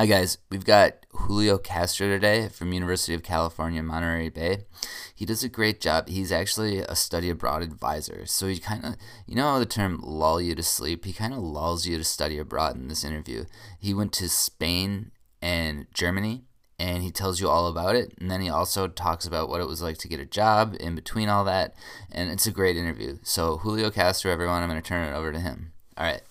Hi guys, we've got Julio Castro today from University of California, Monterey Bay. He does a great job. He's actually a study abroad advisor. So he kind of, you know the term lull you to sleep? He kind of lulls you to study abroad in this interview. He went to Spain and Germany and he tells you all about it. And then he also talks about what it was like to get a job in between all that. And it's a great interview. So Julio Castro, everyone, I'm going to turn it over to him. All right.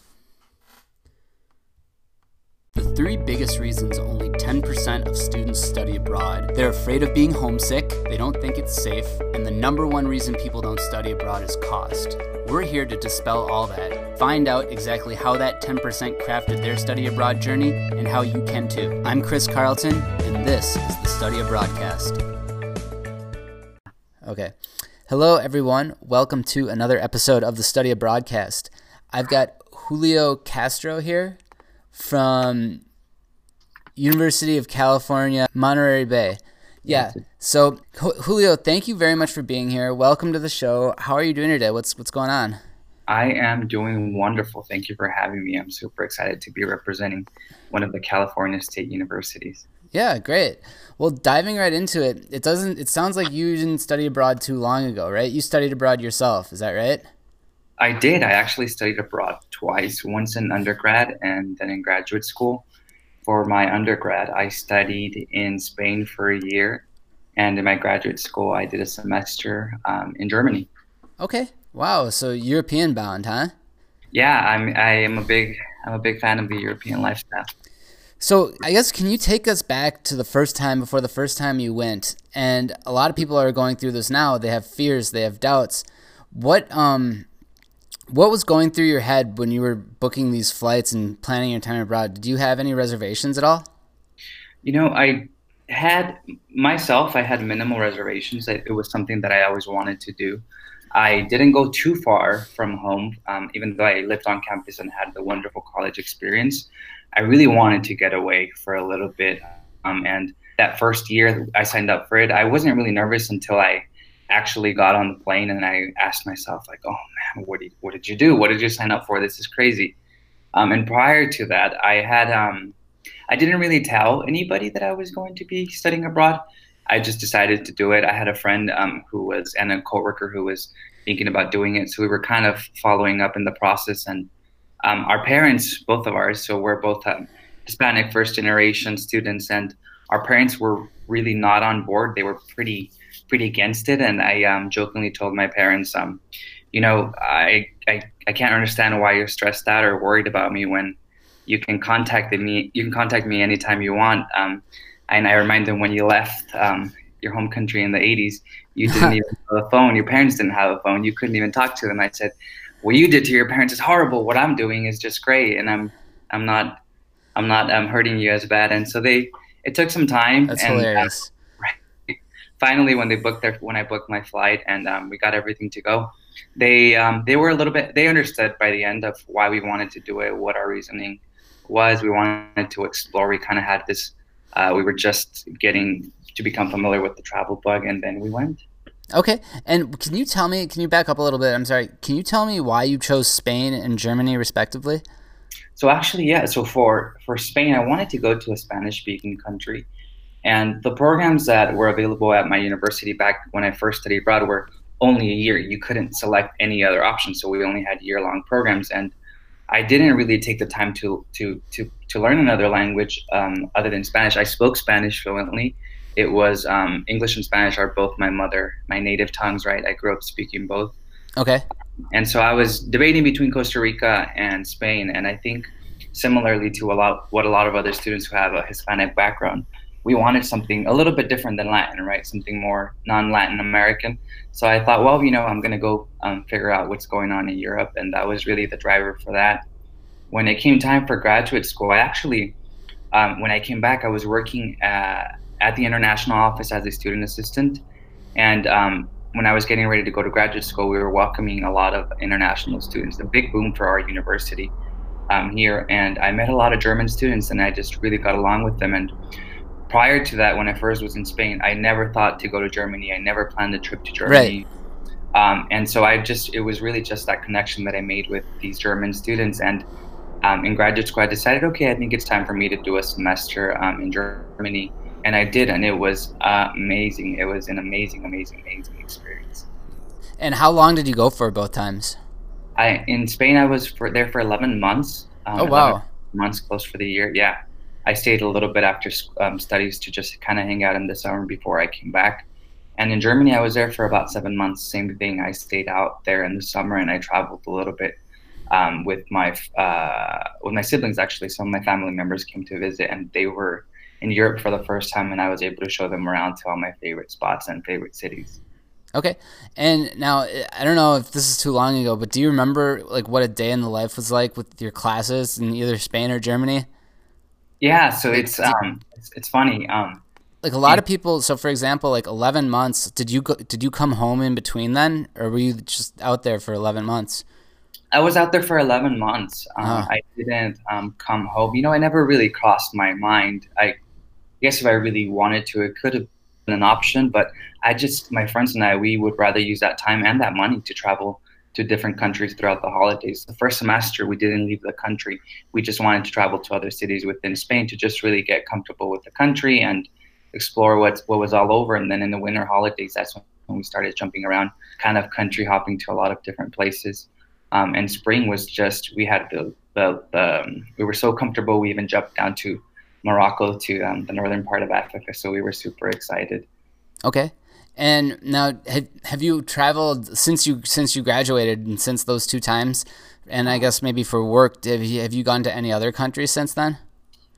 The three biggest reasons only 10% of students study abroad they're afraid of being homesick, they don't think it's safe, and the number one reason people don't study abroad is cost. We're here to dispel all that, find out exactly how that 10% crafted their study abroad journey, and how you can too. I'm Chris Carlton, and this is the Study Abroadcast. Okay. Hello, everyone. Welcome to another episode of the Study Abroadcast. I've got Julio Castro here from University of California, Monterey Bay. Yeah. So Julio, thank you very much for being here. Welcome to the show. How are you doing today? What's what's going on? I am doing wonderful. Thank you for having me. I'm super excited to be representing one of the California state universities. Yeah, great. Well, diving right into it, it doesn't it sounds like you didn't study abroad too long ago, right? You studied abroad yourself, is that right? I did. I actually studied abroad twice, once in undergrad and then in graduate school. For my undergrad, I studied in Spain for a year, and in my graduate school, I did a semester um, in Germany. Okay. Wow. So European bound, huh? Yeah, I'm. I am a big. I'm a big fan of the European lifestyle. So I guess can you take us back to the first time before the first time you went? And a lot of people are going through this now. They have fears. They have doubts. What um what was going through your head when you were booking these flights and planning your time abroad? Did you have any reservations at all? You know, I had myself, I had minimal reservations. It was something that I always wanted to do. I didn't go too far from home, um, even though I lived on campus and had the wonderful college experience. I really wanted to get away for a little bit. Um, and that first year I signed up for it, I wasn't really nervous until I actually got on the plane and I asked myself, like, oh man, what did, what did you do? What did you sign up for? This is crazy. Um, and prior to that, I had, um, I didn't really tell anybody that I was going to be studying abroad. I just decided to do it. I had a friend um, who was, and a coworker who was thinking about doing it. So we were kind of following up in the process. And um, our parents, both of ours, so we're both um, Hispanic first generation students, and our parents were really not on board. They were pretty pretty against it, and I um, jokingly told my parents, um, you know, I, I I can't understand why you're stressed out or worried about me when you can contact me. You can contact me anytime you want. Um, and I remind them when you left um, your home country in the 80s, you didn't even have a phone. Your parents didn't have a phone. You couldn't even talk to them. I said, what you did to your parents is horrible. What I'm doing is just great, and I'm I'm not I'm not um, hurting you as bad. And so they it took some time. That's and, hilarious. Uh. Finally, when they booked their when I booked my flight and um, we got everything to go, they um, they were a little bit they understood by the end of why we wanted to do it, what our reasoning was. We wanted to explore. We kind of had this. Uh, we were just getting to become familiar with the travel bug, and then we went. Okay, and can you tell me? Can you back up a little bit? I'm sorry. Can you tell me why you chose Spain and Germany respectively? So actually, yeah. So for for Spain, I wanted to go to a Spanish-speaking country, and the programs that were available at my university back when I first studied abroad were only a year. You couldn't select any other options, so we only had year-long programs, and I didn't really take the time to to to to learn another language um, other than Spanish. I spoke Spanish fluently. It was um, English and Spanish are both my mother, my native tongues. Right, I grew up speaking both. Okay. And so I was debating between Costa Rica and Spain, and I think similarly to a lot what a lot of other students who have a Hispanic background, we wanted something a little bit different than Latin, right? Something more non-Latin American. So I thought, well, you know, I'm going to go um, figure out what's going on in Europe, and that was really the driver for that. When it came time for graduate school, I actually, um, when I came back, I was working uh, at the international office as a student assistant, and um, when I was getting ready to go to graduate school, we were welcoming a lot of international students, a big boom for our university um, here. And I met a lot of German students, and I just really got along with them. And prior to that, when I first was in Spain, I never thought to go to Germany. I never planned a trip to Germany. Right. Um, and so I just, it was really just that connection that I made with these German students. And um, in graduate school, I decided, okay, I think it's time for me to do a semester um, in Germany, and I did, and it was uh, amazing. It was an amazing, amazing, amazing experience. And how long did you go for both times? I in Spain, I was for, there for 11 months. Um, oh wow, months close for the year. Yeah, I stayed a little bit after um, studies to just kind of hang out in the summer before I came back. And in Germany, I was there for about seven months. Same thing. I stayed out there in the summer and I traveled a little bit um, with my uh, with my siblings. Actually, some of my family members came to visit, and they were in Europe for the first time, and I was able to show them around to all my favorite spots and favorite cities. Okay, and now I don't know if this is too long ago, but do you remember like what a day in the life was like with your classes in either Spain or Germany? Yeah, so it's um, it's, it's funny. Um, like a lot of people so for example like 11 months did you go, did you come home in between then or were you just out there for 11 months? I was out there for 11 months. Um, i didn't um, come home. You know i never really crossed my mind. I guess if i really wanted to it could have been an option but i just my friends and i we would rather use that time and that money to travel to different countries throughout the holidays the first semester we didn't leave the country we just wanted to travel to other cities within spain to just really get comfortable with the country and explore what what was all over. And then in the winter holidays, that's when we started jumping around, kind of country hopping to a lot of different places. Um, and spring was just we had the the, the um, we were so comfortable. We even jumped down to Morocco to um, the northern part of Africa, so we were super excited. Okay. And now, have, have you traveled since you since you graduated and since those two times? And I guess maybe for work, have you, have you gone to any other countries since then?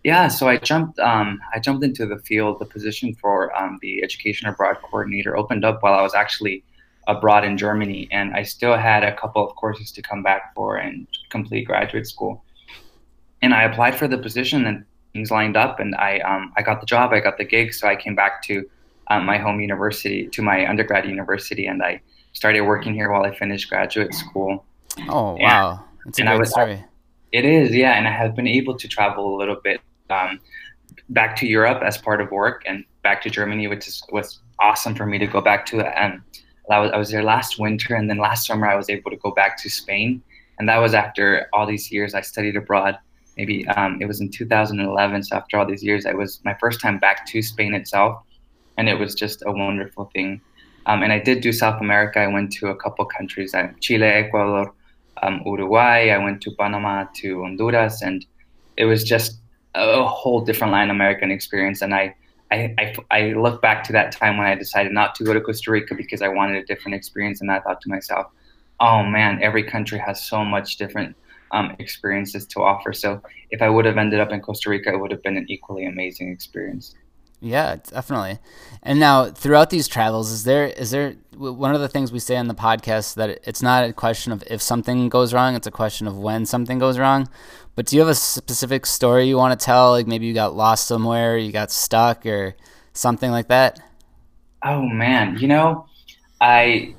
Yeah, so I jumped. Um, I jumped into the field. The position for um, the education abroad coordinator opened up while I was actually abroad in Germany, and I still had a couple of courses to come back for and complete graduate school. And I applied for the position, and things lined up, and I um, I got the job. I got the gig, so I came back to um, my home university, to my undergrad university, and I started working here while I finished graduate school. Oh wow, that's a great was, story. It is, yeah, and I have been able to travel a little bit um, back to Europe as part of work and back to Germany, which is, was awesome for me to go back to. And I was, I was there last winter, and then last summer I was able to go back to Spain, and that was after all these years I studied abroad. Maybe um, it was in 2011. So after all these years, I was my first time back to Spain itself, and it was just a wonderful thing. Um, and I did do South America. I went to a couple countries: uh, Chile, Ecuador, um, Uruguay. I went to Panama, to Honduras, and it was just a whole different Latin American experience. And I, I, I, I, look back to that time when I decided not to go to Costa Rica because I wanted a different experience. And I thought to myself, oh man, every country has so much different um, experiences to offer. So if I would have ended up in Costa Rica, it would have been an equally amazing experience. Yeah, definitely. And now, throughout these travels, is there is there one of the things we say on the podcast that it's not a question of if something goes wrong; it's a question of when something goes wrong. But do you have a specific story you want to tell? Like maybe you got lost somewhere, you got stuck, or something like that. Oh man, you know, I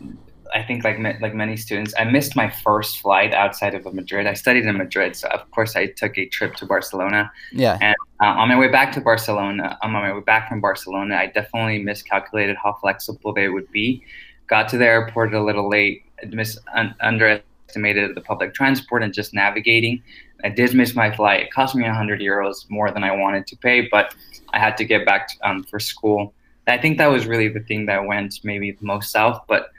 I think like like many students, I missed my first flight outside of Madrid. I studied in Madrid, so of course I took a trip to Barcelona. Yeah. And uh, on my way back to Barcelona, on my way back from Barcelona, I definitely miscalculated how flexible they would be. Got to the airport a little late, mis- un- underestimated the public transport and just navigating. I did miss my flight. It cost me 100 euros more than I wanted to pay, but I had to get back to, um, for school. I think that was really the thing that went maybe the most south, but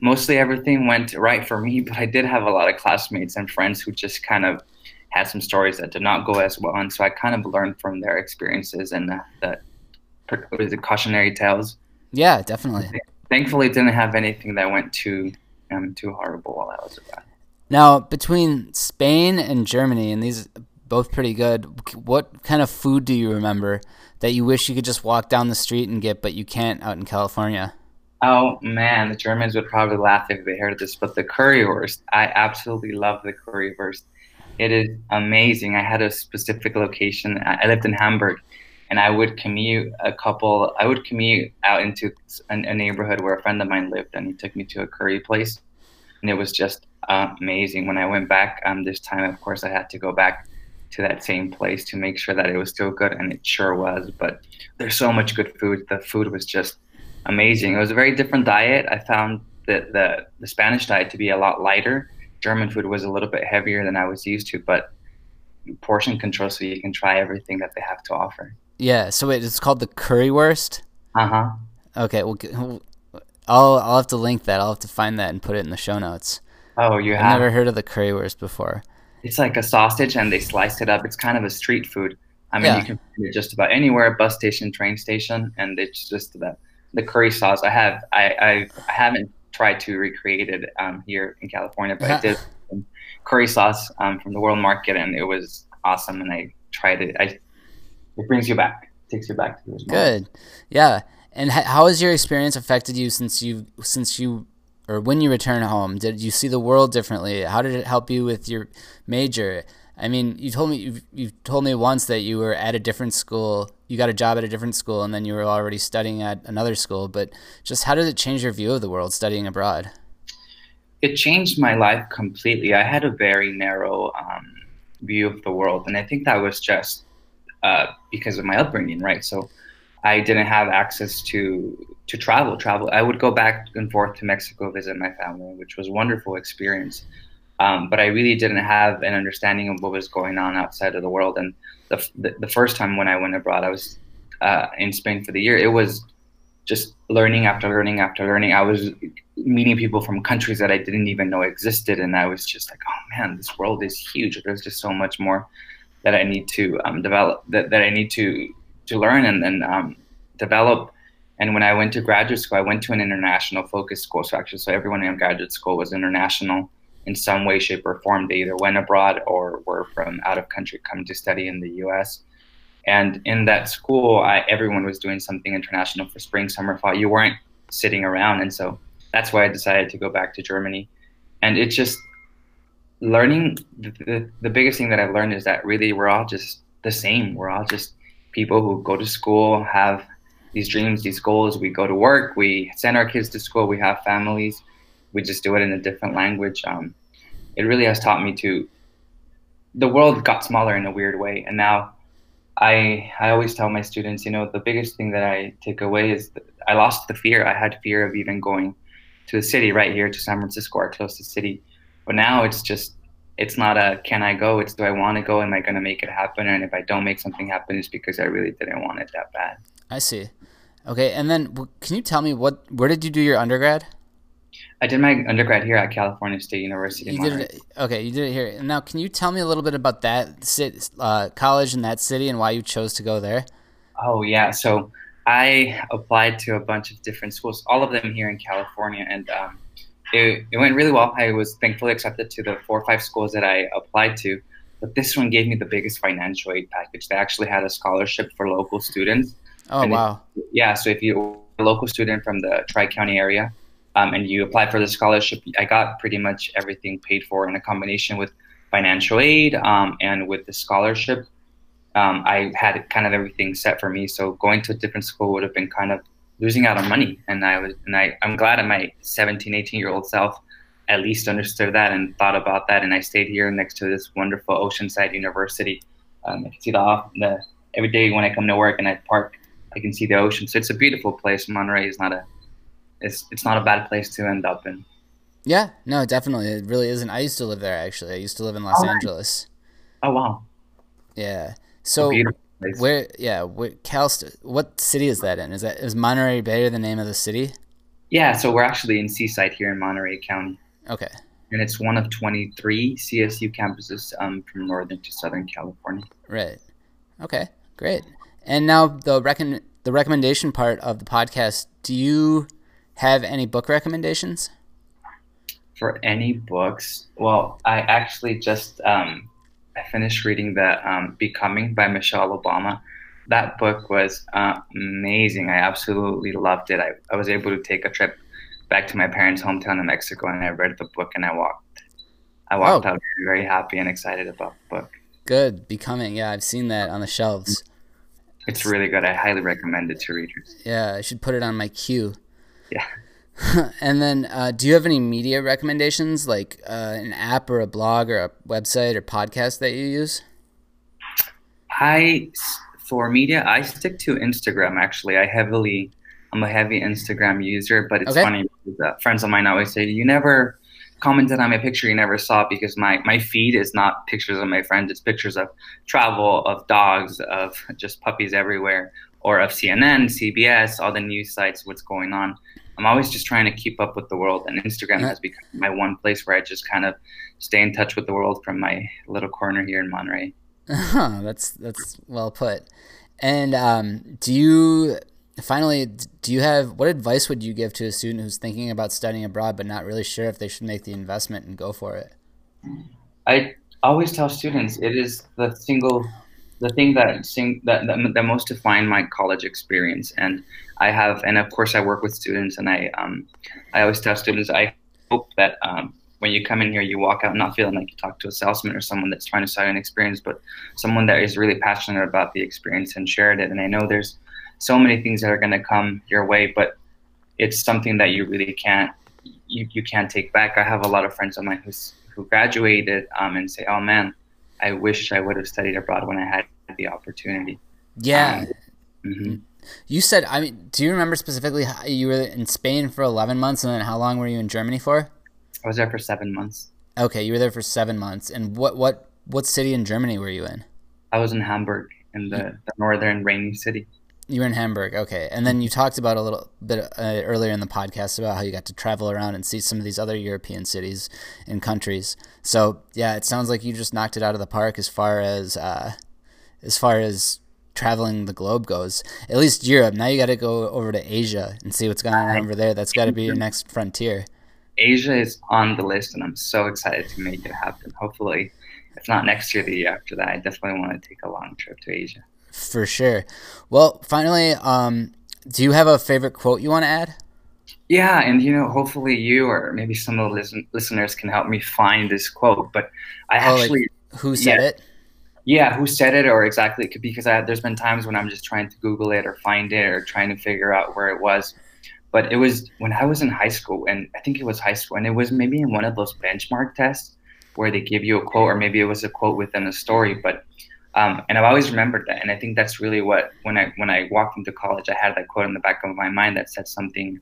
mostly everything went right for me, but I did have a lot of classmates and friends who just kind of had some stories that did not go as well, and so I kind of learned from their experiences and the, the was it cautionary tales. Yeah, definitely. Thankfully, didn't have anything that went too um, too horrible while I was abroad. Now, between Spain and Germany, and these both pretty good. What kind of food do you remember that you wish you could just walk down the street and get, but you can't out in California? Oh man, the Germans would probably laugh if they heard this, but the currywurst, I absolutely love the currywurst. It is amazing. I had a specific location. I lived in Hamburg, and I would commute a couple. I would commute out into a, neighborhood where a friend of mine lived, and he took me to a curry place, and it was just amazing. When I went back um, this time, of course, I had to go back to that same place to make sure that it was still good, and it sure was. But there's so much good food. The food was just amazing. It was a very different diet. I found that the, the Spanish diet to be a lot lighter. German food was a little bit heavier than I was used to, but portion control so you can try everything that they have to offer. Yeah. So it's called the currywurst. Uh huh. Okay. Well, I'll I'll have to link that. I'll have to find that and put it in the show notes. Oh, you I've have. never heard of the currywurst before. It's like a sausage, and they slice it up. It's kind of a street food. I mean, Yeah. you can find it just about anywhere, bus station, train station, and it's just the the curry sauce. I have I I, I haven't tried to recreate it um, here in California, but I did curry sauce um, from the World Market, and it was awesome. And I tried it. I it brings you back, takes you back to those. Good. Yeah. And h- how has your experience affected you since you since you or when you return home? Did you see the world differently? How did it help you with your major? I mean, you told me you you told me once that you were at a different school. You got a job at a different school, and then you were already studying at another school. But just how did it change your view of the world studying abroad? it changed my life completely. I had a very narrow um, view of the world, and I think that was just uh, because of my upbringing, right? So I didn't have access to to travel. Travel. I would go back and forth to Mexico visit my family, which was a wonderful experience. Um, but I really didn't have an understanding of what was going on outside of the world. And the the, first time when I went abroad, I was uh, in Spain for the year. It was just learning after learning after learning. I was meeting people from countries that I didn't even know existed, and I was just like, oh man, this world is huge. There's just so much more that I need to um, develop, that, that I need to to learn and, and um, develop. And when I went to graduate school, I went to an international focus school. So actually, so everyone in graduate school was international in some way, shape, or form. They either went abroad or were from out of country, come to study in the U.S. And in that school, I, everyone was doing something international for spring, summer, fall. You weren't sitting around, and so that's why I decided to go back to Germany. And it's just learning. The, the, the biggest thing that I've learned is that really we're all just the same. We're all just people who go to school, have these dreams, these goals. We go to work, we send our kids to school, we have families. We just do it in a different language. Um, it really has taught me to. The world got smaller in a weird way, and now I I always tell my students, you know, the biggest thing that I take away is I lost the fear. I had fear of even going to the city right here to San Francisco, or our closest city. But now it's just it's not a can I go? It's do I want to go? Am I going to make it happen? And if I don't make something happen, it's because I really didn't want it that bad. I see. Okay, and then can you tell me what where did you do your undergrad? I did my undergrad here at California State University. You did it. Okay, you did it here. Now, can you tell me a little bit about that sit, uh, college in that city and why you chose to go there? Oh yeah, so I applied to a bunch of different schools, all of them here in California, and um, it, it went really well. I was thankfully accepted to the four or five schools that I applied to, but this one gave me the biggest financial aid package. They actually had a scholarship for local students. Oh And it- wow, Yeah, so if you're a local student from the Tri County area um, and you apply for the scholarship, I got pretty much everything paid for in a combination with financial aid um, and with the scholarship. Um, I had kind of everything set for me. So going to a different school would have been kind of losing out on money. And I was, and I, I'm glad that my 17, 18 year old self at least understood that and thought about that. And I stayed here next to this wonderful Oceanside University. Um, I can see the, the every day when I come to work and I park I can see the ocean. So it's a beautiful place. Monterey is not a it's it's not a bad place to end up in. yeah, no, definitely, it really isn't. I used to live there actually. I used to live in Los Oh, nice. Angeles. Oh wow, Yeah. So where? Yeah, where, Cal. What city is that in? Is that is Monterey Bay the name of the city? Yeah, so we're actually in Seaside here in Monterey County, Okay. and it's one of 23 CSU campuses um, from northern to southern California. Right. Okay. Great. And now the recon- the recommendation part of the podcast. Do you have any book recommendations? For any books, well, I actually just um, I finished reading the um, Becoming by Michelle Obama. That book was uh, amazing. I absolutely loved it. I, I was able to take a trip back to my parents' hometown in Mexico, and I read the book, and I walked. I walked Oh. out very happy and excited about the book. Good. Becoming. Yeah, I've seen that on the shelves. It's really good. I highly recommend it to readers. Yeah, I should put it on my queue. Yeah. and then, uh, do you have any media recommendations, like uh, an app or a blog or a website or podcast that you use? I for media, I stick to Instagram. Actually, I heavily, I'm a heavy Instagram user. But it's Okay. funny because uh, friends of mine always say, "You never commented on my picture you never saw because my my feed is not pictures of my friends it's pictures of travel of dogs of just puppies everywhere or of cnn cbs all the news sites what's going on. I'm always just trying to keep up with the world and instagram has become my one place where i just kind of stay in touch with the world from my little corner here in monterey. That's that's well put. And um, do you finally do you have what advice would you give to a student who's thinking about studying abroad but not really sure if they should make the investment and go for it? I always tell students it is the single the thing that sing that, that, that most define my college experience and i have and of course i work with students and i um, i always tell students i hope that um, when you come in here you walk out not feeling like you talk to a salesman or someone that's trying to sell you an experience but someone that is really passionate about the experience and shared it and i know there's so many things that are going to come your way, but it's something that you really can't you, you can't take back. I have a lot of friends of mine who's who graduated um, and say, "Oh man, I wish I would have studied abroad when I had the opportunity." Yeah. Um, mm-hmm. You said, I mean, do you remember specifically how you were in Spain for 11 months and then how long were you in Germany for? I was there for 7 months. Okay, you were there for 7 months. And what what what city in Germany were you in? I was in Hamburg in the, the northern rainy city. You were in Hamburg, okay. And then you talked about a little bit uh, earlier in the podcast about how you got to travel around and see some of these other European cities and countries. So yeah, it sounds like you just knocked it out of the park as far as uh, as far as traveling the globe goes. At least Europe. Now you got to go over to Asia and see what's going on over there. That's got to be your next frontier. Asia is on the list, and I'm so excited to make it happen. Hopefully, if not next year, the year after that, I definitely want to take a long trip to Asia. For sure. Well, finally, um, do you have a favorite quote you want to add? Yeah, and you know, hopefully you or maybe some of the listen- listeners can help me find this quote. But I oh, actually, like who said yeah, it? Yeah, who said it, or exactly? Because I, there's been times when I'm just trying to Google it or find it or trying to figure out where it was. But it was when I was in high school, and I think it was high school, and it was maybe in one of those benchmark tests where they give you a quote, or maybe it was a quote within a story. But um, and I've always remembered that. And I think that's really what when I when I walked into college, I had that quote in the back of my mind that said something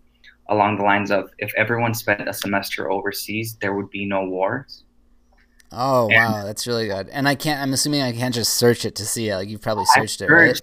along the lines of, "If everyone spent a semester overseas, there would be no wars." Oh and wow, that's really good. And I can't. I'm assuming I can't just search it to see it. Like you've probably searched it, right?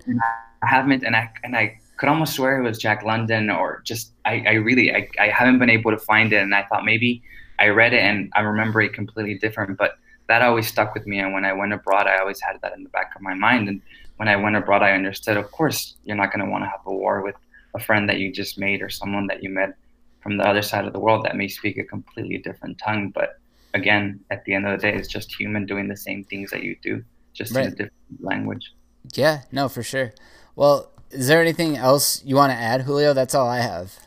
I haven't, and I and I could almost swear it was Jack London or just I, I really I, I haven't been able to find it, and I thought maybe I read it and I remember it completely different, but that always stuck with me. And when I went abroad, I always had that in the back of my mind. And when I went abroad, I understood, of course, you're not going to want to have a war with a friend that you just made or someone that you met from the other side of the world that may speak a completely different tongue. But again, at the end of the day, it's just human doing the same things that you do, just right. in a different language. Yeah, no, for sure. Well, is there anything else you want to add, Julio? That's all I have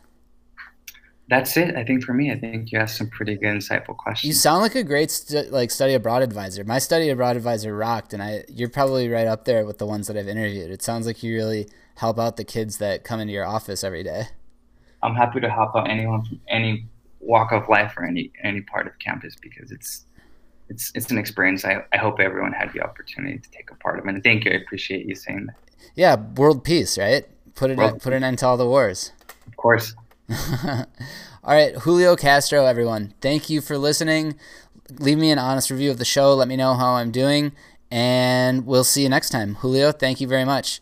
that's it. I think for me, I think you asked some pretty good, insightful questions. You sound like a great stu- like study abroad advisor. My study abroad advisor rocked, and I you're probably right up there with the ones that I've interviewed. It sounds like you really help out the kids that come into your office every day. I'm happy to help out anyone from any walk of life or any any part of campus because it's it's it's an experience. I, I hope everyone had the opportunity to take a part of. And thank you. I appreciate you saying that. Yeah, world peace, right? Put it world put an end to all the wars. Of course. All right, Julio Castro, everyone. Thank you for listening. Leave me an honest review of the show. Let me know how I'm doing, and we'll see you next time. Julio, thank you very much.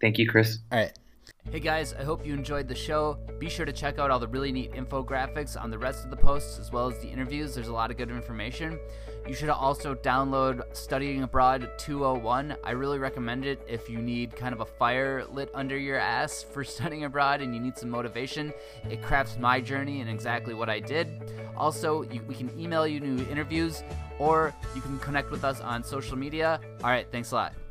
Thank you, Chris. All right. Hey guys, I hope you enjoyed the show. Be sure to check out all the really neat infographics on the rest of the posts as well as the interviews. There's a lot of good information. You should also download Studying Abroad 201. I really recommend it if you need kind of a fire lit under your ass for studying abroad and you need some motivation. It crafts my journey and exactly what I did. Also, you, we can email you new interviews or you can connect with us on social media. All right, thanks a lot.